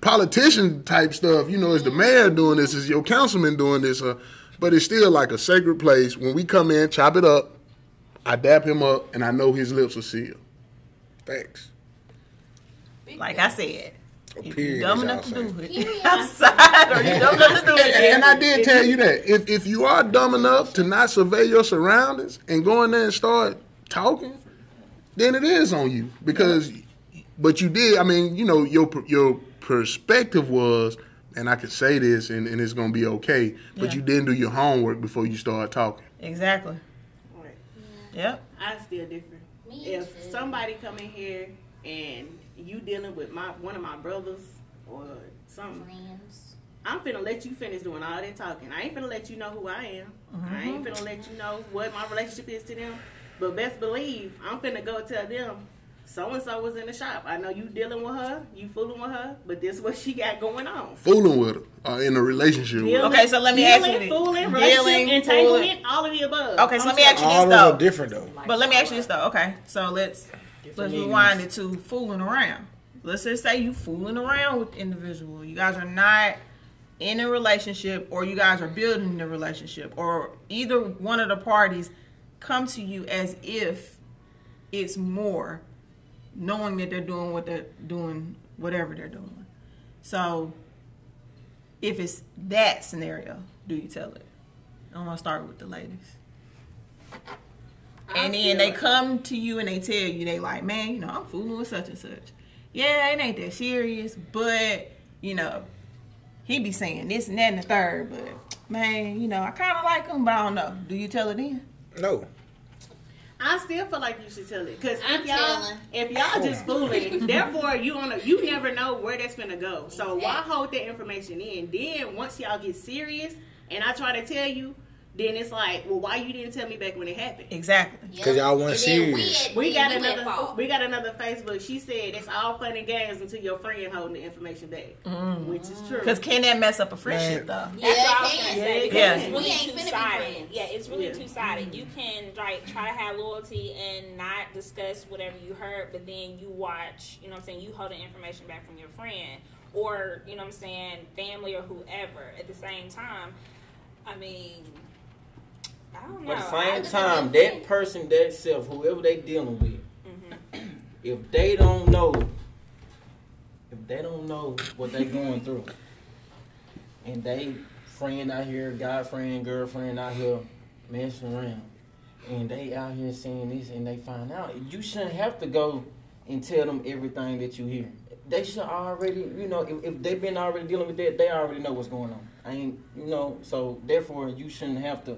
politician type stuff. You know, is the mayor doing this? Is your councilman doing this? Uh, but it's still like a sacred place. When we come in, chop it up, I dap him up, and I know his lips are sealed. Thanks. Like I said, if you period, dumb enough to do it Period. outside or you dumb enough to do it, And I did tell you that if if you are dumb enough to not survey your surroundings and go in there and start talking, then it is on you because. But you did. I mean, you know, your your perspective was, and I could say this, and, and it's gonna be okay. But Yeah. you didn't do your homework before you start talking. exactly. Right. Yep. I still different. Me if too. somebody come in here and you dealing with my one of my brothers or something, Friends. I'm finna let you finish doing all that talking. I ain't finna let you know who I am. I ain't mm-hmm. finna let you know what my relationship is to them. But best believe, I'm finna go tell them so and so was in the shop. I know you dealing with her, you fooling with her, but this what she got going on. Fooling with her or in a relationship. Dealing- Okay, so let me ask you dealing, this. Fooling, Dealing, relationship, entanglement, fooling. all of the above. Okay, so I'm let me sorry. ask you All this those though. are different though. But let me ask you this though. Okay, so let's let's rewind it to fooling around. Let's just say you fooling around with the individual. You guys are not in a relationship, or you guys are building the relationship, or either one of the parties come to you as if it's more, knowing that they're doing what they're doing, whatever they're doing. So, if it's that scenario, do you tell it? i'm gonna start with the ladies. And then they come to you and they tell you they like, man, you know, I'm fooling with such and such. Yeah, it ain't that serious, but you know, he be saying this and that and the third, but man, you know, I kind of like him, but I don't know. Do you tell it then? No. I still feel like you should tell it because I'm if y'all telling. if y'all just fooling, therefore you on a, you never know where that's gonna go. So why hold that information in? Then once y'all get serious and I try to tell you, then it's like, well, why you didn't tell me back when it happened? Exactly. Yep. 'Cause y'all wasn't And then serious. at- We got you another. We got another Facebook. She said it's all fun and games until your friend holding the information back, mm. which is true. Because can that mess up a friendship though? Yeah, That's what I was it gonna can. say. Because Yeah. it's We really ain't finna be two sided. friends. Yeah, it's really Yeah. two sided. Mm-hmm. You can like try to have loyalty and not discuss whatever you heard, but then you watch. You know what I'm saying? You hold the information back from your friend or you know what I'm saying, family or whoever. At the same time, I mean, I don't know. But at the same time, that person, that self, whoever they dealing with, if they don't know, if they don't know what they going through, and they friend out here, guy friend, girlfriend out here messing around, and they out here saying this, and they find out, you shouldn't have to go and tell them everything that you hear. They should already, you know, if, if they've been already dealing with that, they already know what's going on. I ain't, you know, so therefore you shouldn't have to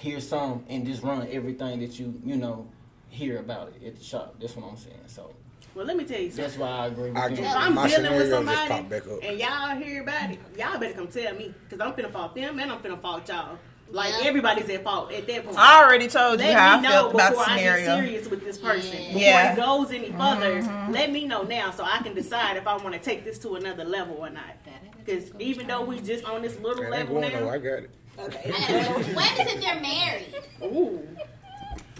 hear some and just run everything that you, you know, hear about it at the shop. That's what I'm saying. So Well, let me tell you something. that's why I agree with I you. If I'm My dealing with somebody popped back up. and y'all hear about it, y'all better come tell me because I'm finna fault them and I'm finna fault y'all. Like Yeah. everybody's at fault at that point. I already told you let how me I know felt about before the I get serious with this person. Yeah. Before Yeah. it goes any mm-hmm. further, let me know now so I can decide if I want to take this to another level or not. Because even though we just on this little That level now, no, I got it. Okay. What is if they're married? ooh,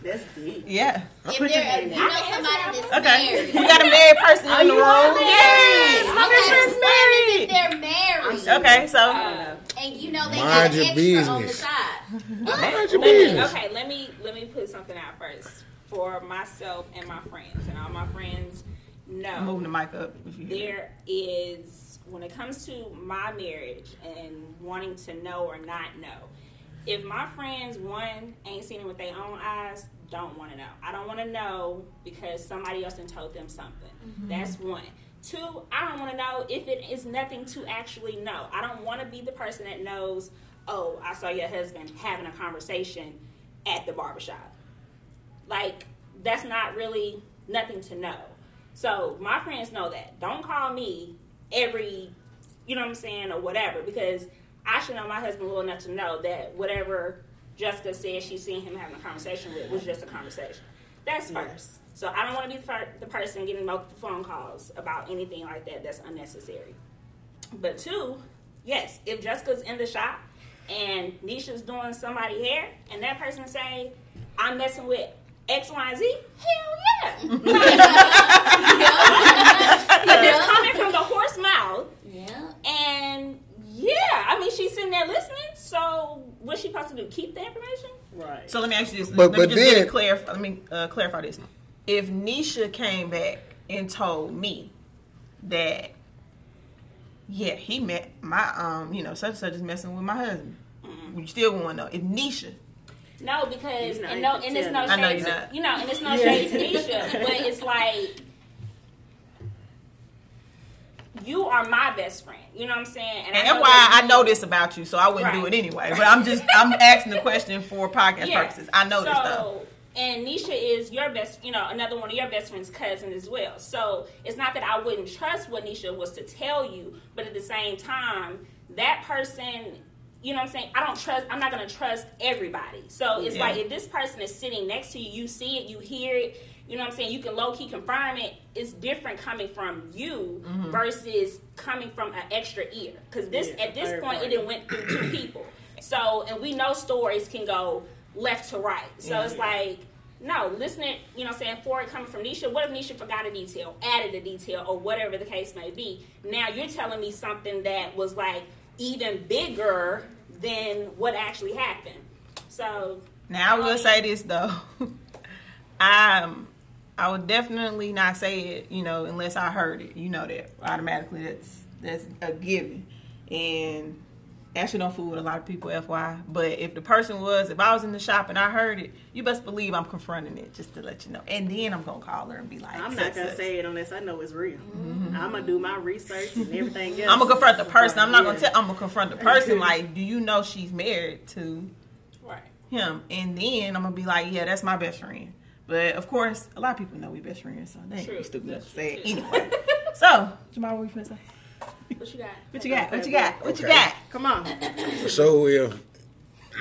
that's deep. Yeah. I'll If they're, you down. know somebody that's Okay. married. We got a married person Are in the you room. married? Yes. My Okay, best friend's what if married. they're married? Okay, so Uh, And you know they Mind have your extra on the business. side. Mind your let me, business. okay, let me let me put something out first for myself and my friends and all my friends know moving the mic up. There is when it comes to my marriage and wanting to know or not know if my friends one ain't seen it with their own eyes don't want to know. I don't want to know because somebody else done told them something. Mm-hmm. That's one. Two i don't want to know if it is nothing to actually know. I don't want to be the person that knows oh i saw your husband having a conversation at the barbershop. Like that's not really nothing to know. So my friends know that. Don't call me every, you know what I'm saying, or whatever, because I should know my husband well enough to know that whatever Jessica said she's seen him having a conversation with was just a conversation. That's first. So I don't want to be the person getting multiple phone calls about anything like that that's unnecessary. But two, yes, if Jessica's in the shop and Nisha's doing somebody hair and that person say, I'm messing with X, Y, Z, hell yeah. Because it's coming from the horse mouth Yeah. and yeah, I mean she's sitting there listening, so what's she supposed to do? Keep the information? Right. So let me ask you this. But- let but me just get then- it clear. Let me uh, clarify this. If Nisha came back and told me that, yeah, he met my um, you know, such and such is messing with my husband, you still want to know if Nisha. No, because He's not and no, and it's no telling. I know you're to not. you know, and it's no shade to Nisha, but it's like you are my best friend. You know what I'm saying? And I that's why that I know this about you, so I wouldn't do it anyway. But I'm just I'm asking the question for podcast Yeah. purposes. I know this so, stuff. And Nisha is your best, you know, another one of your best friend's cousin as well. So it's not that I wouldn't trust what Nisha was to tell you, but at the same time, that person, you know what I'm saying? I don't trust, I'm not going to trust everybody. So it's Yeah. like if this person is sitting next to you, you see it, you hear it, you know what I'm saying? You can low key confirm it. It's different coming from you Mm-hmm. versus coming from an extra ear. Because this, Yeah, at this point, party. it went through two people. So, and we know stories can go left to right. So Yeah. it's like, no, listening, you know what I'm saying, for it coming from Nisha, what if Nisha forgot a detail, added a detail, or whatever the case may be? Now you're telling me something that was like even bigger than what actually happened. So Now I will Um, say this though. I'm I would definitely not say it, you know, unless I heard it. You know that automatically that's that's a given. And actually don't fool with a lot of people, FY. But if the person was, if I was in the shop and I heard it, you best believe I'm confronting it just to let you know. And then I'm gonna call her and be like, I'm not gonna such. say it unless I know it's real. Mm-hmm. I'm gonna do my research and everything else. I'm gonna confront the person. I'm not gonna tell. I'm gonna confront the person. Like, do you know she's married to right. him, and then I'm gonna be like, yeah, that's my best friend. But of course, a lot of people know we best friends, so they ain't stupid enough to say it anyway. so, Jamal, what you finna say? What you got? What you got? What you got? What you Okay. got? Come on. So if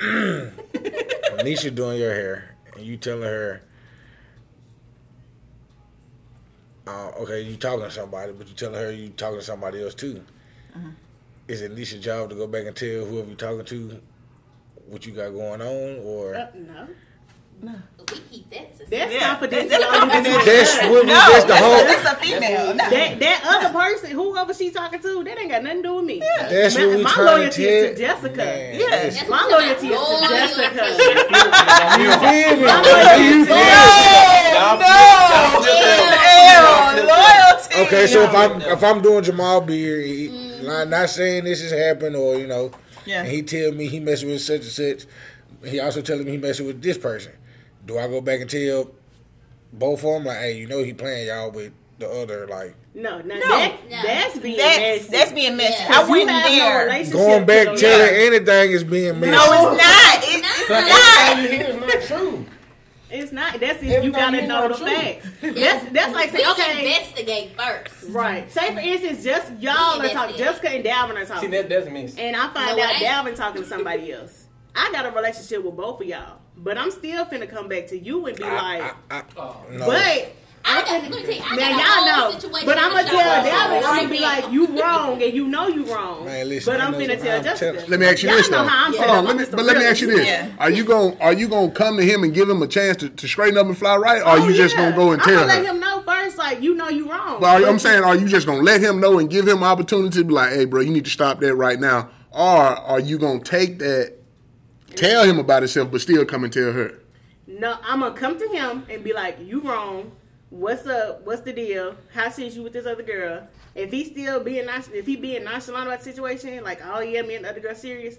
Nisha doing your hair and you telling her, uh, okay, you talking to somebody, but you telling her you talking to somebody else too. Uh-huh. Is it Nisha's job to go back and tell whoever you talking to what you got going on, or Uh, no. We keep that to That's Yeah, confidential. that's only confidential. between That's us. what we, No, that's the that's, whole. that's a female. No. That that other person, whoever she talking to, that ain't got nothing to do with me. That's my, what we my trying to loyalty is to oh, Jessica. Man, Yeah. listen. My loyalty is to Jessica. You feel me? You feel Ew, loyalty. Okay, so if I'm if I'm doing Jamal Beard, he, mm. not, not saying this has happened or you know, Yeah. and he tell me he messing with such and such, he also telling me he messing with this person. Do I go back and tell both of them like, hey, you know he playing y'all with the other like No, no, No. that, No. that's being That's messy. that's being messy. Yeah. I Cause you wouldn't have no going back telling anything is being messy. No, it's not. It's, it's But not. everything here is not true. It's not. That's if you gotta know know the true. facts. That's that's like We saying okay, investigate first. right. Say for instance, just y'all are talking. Jessica and Dalvin are See, talking, that doesn't mean. and I find No, out ain't. Dalvin talking to somebody else. I got a relationship with both of y'all, but I'm still finna come back to you and be like, I, I, oh. no. but. I got, let me tell you, I now y'all know, but I'm gonna tell show you I'm gonna be like, you wrong, and you know you wrong. Man, listen, but I I'm know finna how tell I'm Jessica. telling- Let me ask you Y'all this know though. how I'm Hold set up. on, let me, but let me ask you this. Yeah. Are you going are you gonna come to him and give him a chance to, to straighten up and fly right, or are Oh, you just yeah. gonna go and I'm tell gonna let him know first, like you know you wrong. But are, I'm saying, are you just gonna let him know and give him opportunity to be like, hey, bro, you need to stop that right now, or are you gonna take that, tell him about himself, but still come and tell her? No, I'm gonna come to him and be like, "You wrong. What's up? What's the deal? How serious you with this other girl? If he still being if he being nonchalant about the situation, like, oh yeah, me and the other girl serious,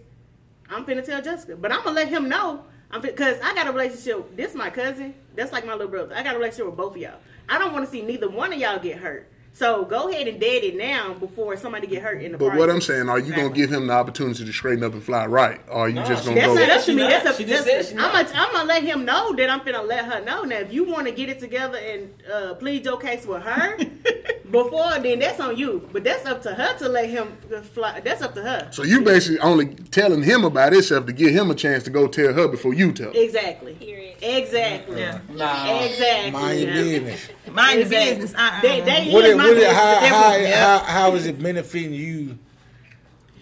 I'm finna tell Jessica. But I'm gonna let him know. I'm because I got a relationship. This my cousin. That's like my little brother. I got a relationship with both of y'all. I don't want to see neither one of y'all get hurt. So go ahead and dead it now before somebody get hurt in the. But what I'm saying, are you gonna give him the opportunity to straighten up and fly right, or are you No, just gonna That's go? not up to me. That's up She to just Jessica. said she I'm gonna, I'm gonna let him know that I'm gonna let her know. Now, if you want to get it together and uh, plead your case with her before, then that's on you. But that's up to her to let him fly. That's up to her. So you basically only telling him about himself to give him a chance to go tell her before you tell. her. Exactly. Period. Exactly. Yeah. Nah. Exactly. mind your business. Mind your business. Uh-uh. They, they What is it, my what it, business. how, how, Yeah. how, how is it benefiting you?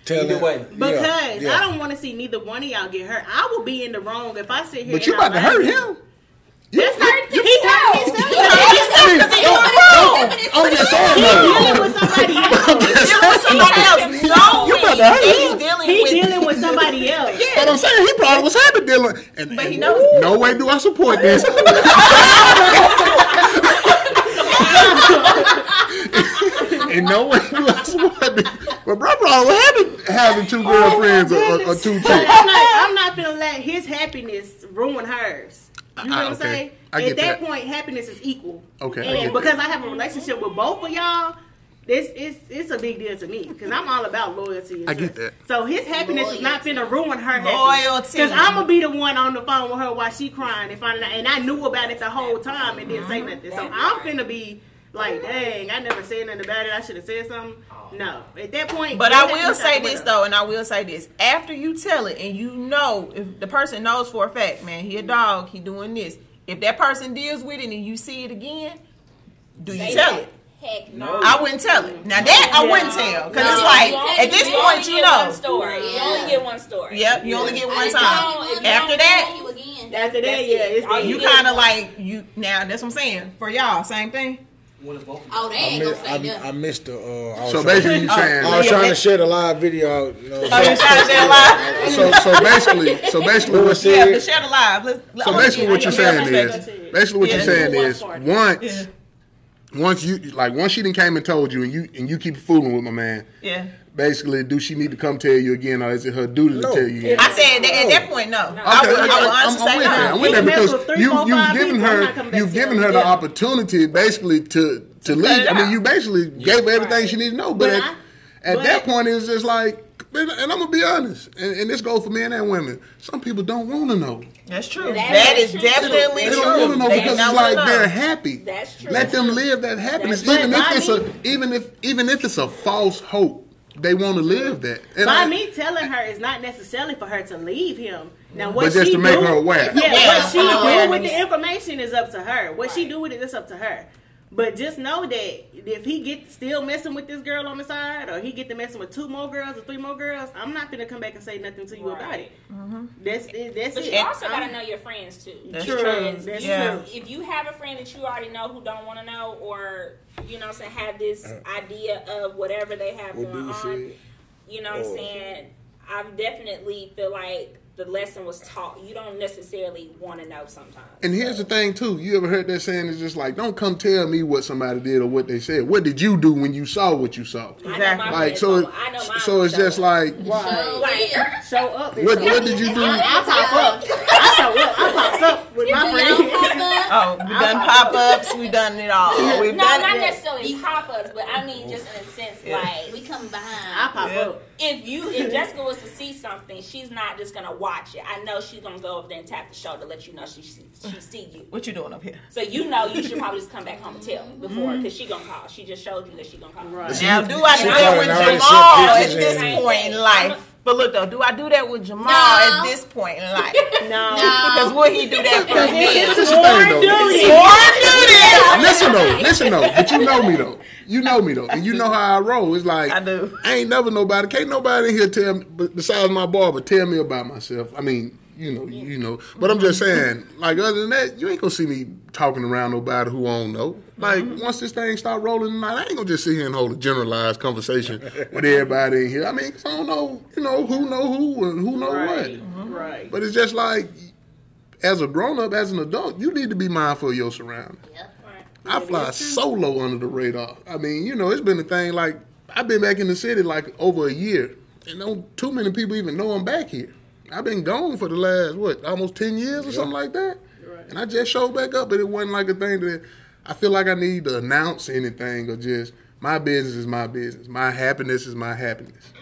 Telling, Either way. Because yeah. I don't want to see neither one of y'all get hurt. I will be in the wrong if I sit here. But you and I about to lie hurt you. him. You, That's you, hurt you, himself. He hurt himself. I mean, I'm just saying He though. dealing with somebody else. dealing with somebody else. No, You about to hurt he's him. dealing He with. dealing with somebody else. But I'm saying he probably was happy dealing. And, But he and knows. No way do I support this. In no way do I. But bro, probably was happy having two girlfriends or, or, or two But chicks. I'm not, I'm not gonna let his happiness ruin hers. You know Ah, what I'm okay. saying? I At that, that. point, happiness is equal. Okay, And get because I have a relationship with both of y'all, this it's it's a big deal to me because I'm all about loyalty. And I get that. So his happiness is not gonna ruin her Loyalty. Because I'm gonna be the one on the phone with her while she crying and finding out, and I knew about it the whole time and didn't say nothing. So I'm gonna be like, dang, I never said nothing about it. I should have said something. No, at that point. But I will say this though, and I will say this: after you tell it, and you know, if the person knows for a fact, man, he a mm-hmm. dog, he doing this. If that person deals with it and you see it again, do you Say tell that. it? Heck no. No. I wouldn't tell it. Now that I wouldn't tell, because it's like You at this you point, you know. one story. You Yeah. only get one story. Yep, you only get one I time. After that, tell you again. After that, yeah, it's you kind of like you. Now that's what I'm saying for y'all. Same thing. Oh, they I, ain't gonna miss, say I, nothing. I missed the. Uh, I So basically, you saying I was trying to share the live video out. You know, Oh, you trying to share live? so so basically so basically What what was Yeah, said? but share the live. Let's, so let's basically what you're saying is basically what you're saying is once Yeah. once you like once she done came and told you and you and you keep fooling with my man. Yeah. Basically, do she need to come tell you again, or is it her duty No. to tell you? Again? I said that, at that point, no. I Okay, would, okay, I would I'm, honestly I'm say with that. I'm with that because three, you, four, you've given people, her not coming back you've given her the Yeah. opportunity basically to to leave. I mean, you basically gave her everything she needed to know. But, But at, I- at but- that point, it's just like, and I'm gonna be honest, and, and this goes for men and women. Some people don't want to know. That's true. That that is is true, definitely They true. don't want to know They because it's like know. they're happy. That's true. Let them live that happiness, even if it's a even if even if it's a false hope. They want to live that. And By I- me telling her is not necessarily for her to leave him. Now, what But just she to make do, her aware. Yeah, Yeah, what she do with the information is up to her. What she do with it is up to her. But just know that if he get still messing with this girl on the side, or he get to messing with two more girls or three more girls, I'm not gonna come back and say nothing to you about Right. it. That's it. That's But it. you also I'm- gotta know your friends too. That's True. true. That's Yeah. true. If you have a friend that you already know who don't want to know, or you know, what I'm saying have this idea of whatever they have What going you on, you know what I'm Oh. saying? I definitely feel like the lesson was taught. You don't necessarily want to know sometimes. And here's the thing too. You ever heard that saying? It's just like, don't come tell me what somebody did or what they said. What did you do when you saw what you saw? I know Exactly. Like so, it, I know so it's just up. like, Right. like Show up. what what did you do? I pop up. I show up. I pops up with my Do friends. pop up? Oh, we done pop ups. We done it all. We've no, done not it. necessarily pop ups, but I mean just in a sense like We come I behind. pop Yeah. up. if you if Jessica was to see something, she's not just gonna watch it. I know she's gonna go over there and tap the shoulder, to let you know she see, she see you. What you doing up here? So you know you should probably just come back home and tell me before, because she gonna call. She just showed you that she gonna call. Right. Now, do I do She that with probably already Jamal at this point in life? But look though, do I do that with Jamal No. at this point in life? No. Because would he do that for me? It's This is the sworn thing, duty. Listen though, listen though. But you know me though. You know me though, and you know how I roll. It's like I do. I ain't never nobody. Can't nobody in here tell me, but besides my barber, tell me about myself. I mean, you know, you know. But I'm just saying, like other than that, you ain't gonna see me talking around nobody who I don't know. Like once this thing start rolling tonight, I ain't gonna just sit here and hold a generalized conversation with everybody in here. I mean, 'cause I don't know, you know, who know who and who know Right. what. Right. But it's just like, as a grown up, as an adult, you need to be mindful of your surroundings. Yep. I fly solo under the radar. I mean, you know, it's been a thing. Like I've been back in the city like over a year, and don't too many people even know I'm back here. I've been gone for the last what, almost ten years or something like that. And I just showed back up, but it wasn't like a thing that I feel like I need to announce anything or just my business is my business. My happiness is my happiness.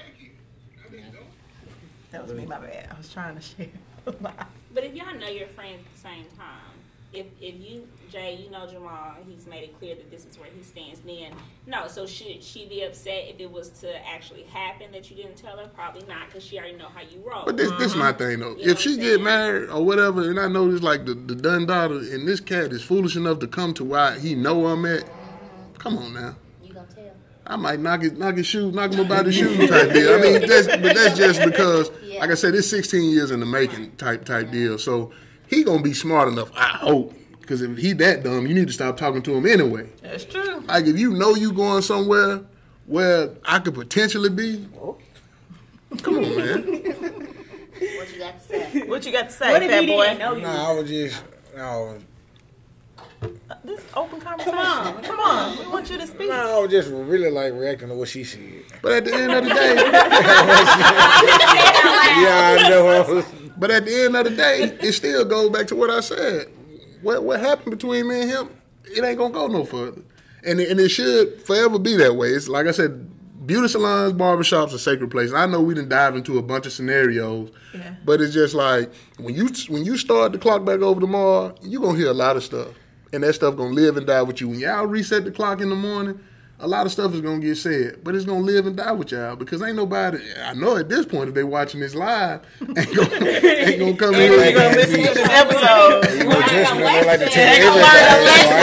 That was me, my bad. I was trying to share. But if y'all know your friends at the same time, if if you Jay, you know Jamal, he's made it clear that this is where he stands. Then no, so should she be upset if it was to actually happen that you didn't tell her? Probably not, because she already know how you roll. But this this my uh-huh. thing though. You if she get married or whatever, and I know this like the, the done daughter, and this cat is foolish enough to come to why he know I'm at. Come on now. You gonna tell? I might knock his knock his shoes, knock him about his shoes type deal. I mean, that's, but that's just because, Yeah. like I said, it's 16 years in the making type type deal. So he gonna be smart enough, I hope. Because if he that dumb, you need to stop talking to him anyway. That's true. Like if you know you going somewhere where I could potentially be, come on, man. What you got to say? What you got to say, What if fat he boy? didn't know? Nah, I was just, no, uh, This open conversation. Come on, come on. We want you to speak. no, I was just really like reacting to what she said. But at the end of the day, Yeah, I know. But at the end of the day, it still goes back to what I said. What what happened between me and him, it ain't gonna go no further, and it, and it should forever be that way. It's like I said, beauty salons, barbershops are sacred places. I know we didn't dive into a bunch of scenarios, Yeah. but it's just like when you when you start the clock back over tomorrow, you're gonna hear a lot of stuff, and that stuff gonna live and die with you. When y'all reset the clock in the morning. A lot of stuff is gonna get said, but it's gonna live and die with y'all because ain't nobody. I know at this point, if they watching this live, ain't gonna, ain't gonna come in. You're gonna listen to this episode. You know, just remember like the They gonna learn a lesson,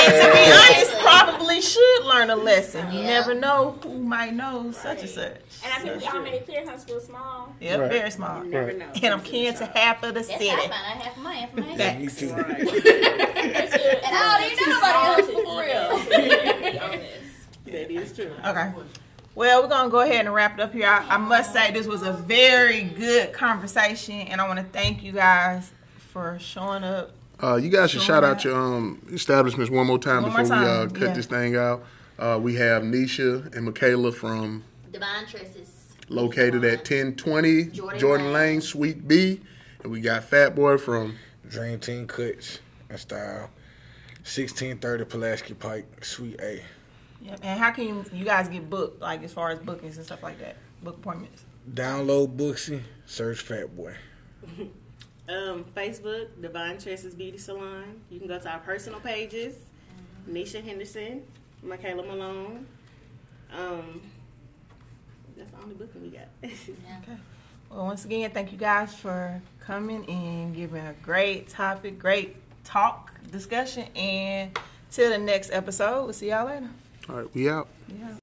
and to be honest, probably should learn a lesson. You never know who might know such and such. And I think y'all made it clear Huntsville small. Yep, Right. very small. Never know. And I'm kin to half of the That's city. how I found out half of my information. Me too. And I don't even know nobody else for real. That is true. Okay. Well, we're gonna go ahead and wrap it up here. I, I must say this was a very good conversation, and I want to thank you guys for showing up. Uh, you guys should shout ahead. out your um, establishments one more time One more before we uh, cut yeah. this thing out. Uh, we have Nisha and Michaela from Divine Tresses. located at 1020 Jordan Jordan, Lane. Lane, Suite B, and we got Fat Boy from Dream Team Cuts and Style. 1630 Pulaski Pike, Suite A. Yep. And how can you, you guys get booked, like as far as bookings and stuff like that, book appointments? Download Booksy, search Fat Boy. Um, Facebook, Divine Tresses Beauty Salon. You can go to our personal pages. Nisha Henderson, Michaela Malone. Um, that's the only booking we got. Okay. Well, once again, thank you guys for coming and giving a great topic, great talk, discussion, and Till the next episode. We'll see y'all later. All right, we out. You know,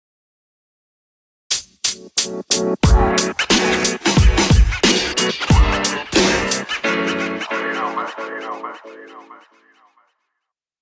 man. You know, man. You know, man.